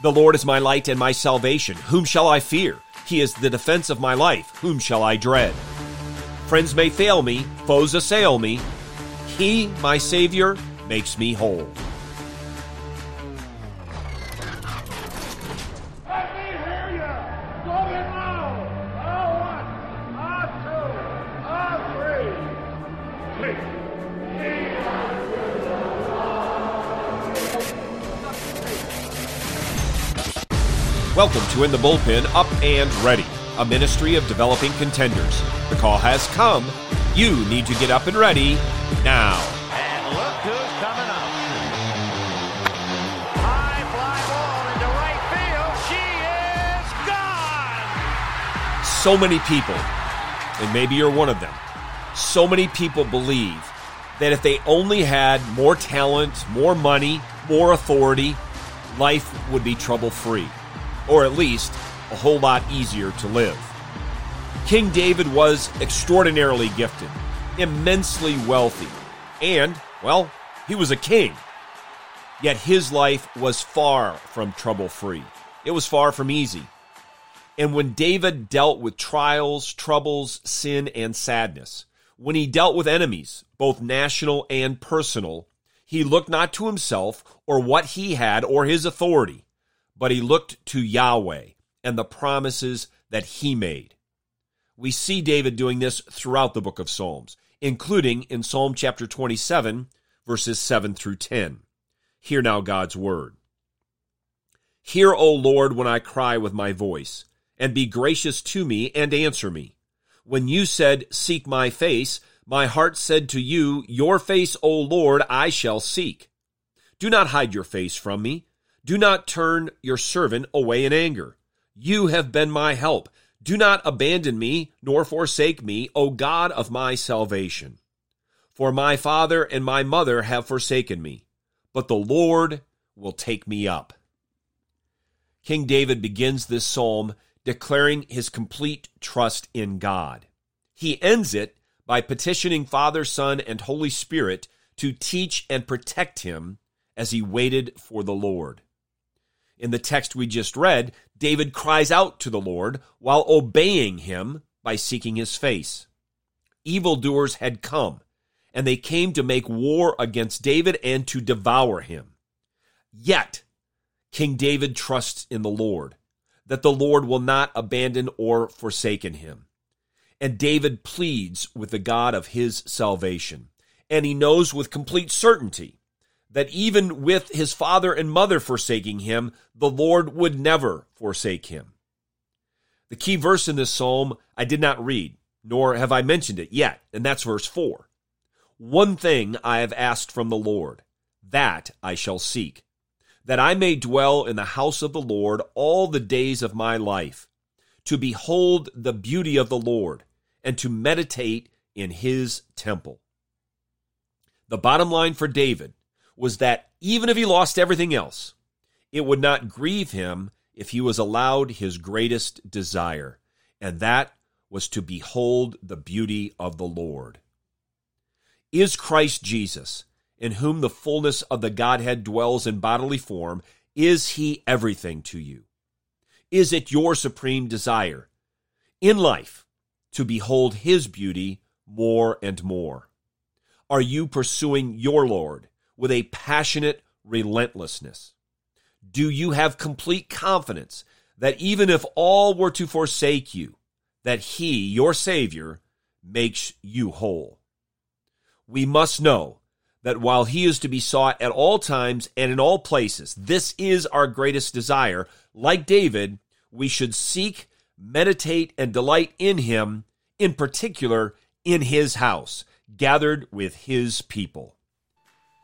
The Lord is my light and my salvation. Whom shall I fear? He is the defense of my life. Whom shall I dread? Friends may fail me, foes assail me. He, my Savior, makes me whole. Welcome to In the Bullpen Up and Ready, a ministry of developing contenders. The call has come. You need to get up and ready now. And look who's coming up. High fly ball into right field. She is gone. So many people, and maybe you're one of them, so many people believe that if they only had more talent, more money, more authority, life would be trouble free, or at least a whole lot easier to live. King David was extraordinarily gifted, immensely wealthy, and, well, he was a king. Yet his life was far from trouble free. It was far from easy. And when David dealt with trials, troubles, sin, and sadness, when he dealt with enemies, both national and personal, he looked not to himself or what he had or his authority, but he looked to Yahweh and the promises that he made. We see David doing this throughout the book of Psalms, including in Psalm chapter 27, verses 7 through 10. Hear now God's word. Hear, O Lord, when I cry with my voice, and be gracious to me and answer me. When you said, Seek my face, my heart said to you, Your face, O Lord, I shall seek. Do not hide your face from me. Do not turn your servant away in anger. You have been my help. Do not abandon me, nor forsake me, O God of my salvation. For my father and my mother have forsaken me, but the Lord will take me up. King David begins this psalm declaring his complete trust in God. He ends it by petitioning Father, Son, and Holy Spirit to teach and protect him as he waited for the Lord. In the text we just read, David cries out to the Lord while obeying him by seeking his face. Evildoers had come, and they came to make war against David and to devour him. Yet, King David trusts in the Lord, that the Lord will not abandon or forsaken him. And David pleads with the God of his salvation. And he knows with complete certainty that even with his father and mother forsaking him, the Lord would never forsake him. The key verse in this psalm I did not read, nor have I mentioned it yet, and that's verse 4. One thing I have asked from the Lord, that I shall seek, that I may dwell in the house of the Lord all the days of my life, to behold the beauty of the Lord, and to meditate in his temple. The bottom line for David was that even if he lost everything else, it would not grieve him if he was allowed his greatest desire, and that was to behold the beauty of the Lord. Is Christ Jesus, in whom the fullness of the Godhead dwells in bodily form, is he everything to you? Is it your supreme desire in life to behold his beauty more and more? Are you pursuing your Lord with a passionate relentlessness? Do you have complete confidence that even if all were to forsake you, that he, your Savior, makes you whole? We must know that while he is to be sought at all times and in all places, this is our greatest desire. Like David, we should seek, meditate, and delight in him, in particular in his house, gathered with his people.